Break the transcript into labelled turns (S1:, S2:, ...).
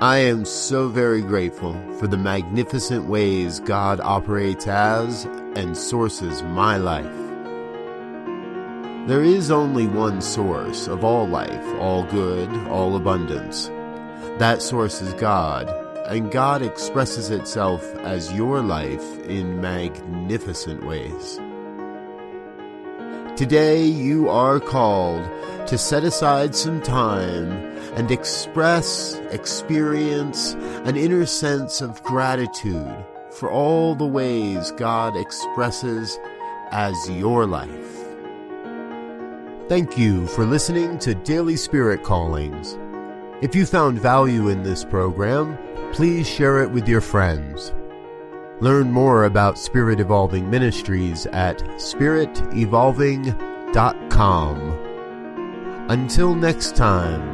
S1: I am so very grateful for the magnificent ways God operates as and sources my life. There is only one source of all life, all good, all abundance. That source is God, and God expresses itself as your life in magnificent ways. Today you are called to set aside some time and express, experience an inner sense of gratitude for all the ways God expresses as your life. Thank you for listening to Daily Spirit Callings. If you found value in this program, please share it with your friends. Learn more about Spirit Evolving Ministries at spiritevolving.com. Until next time,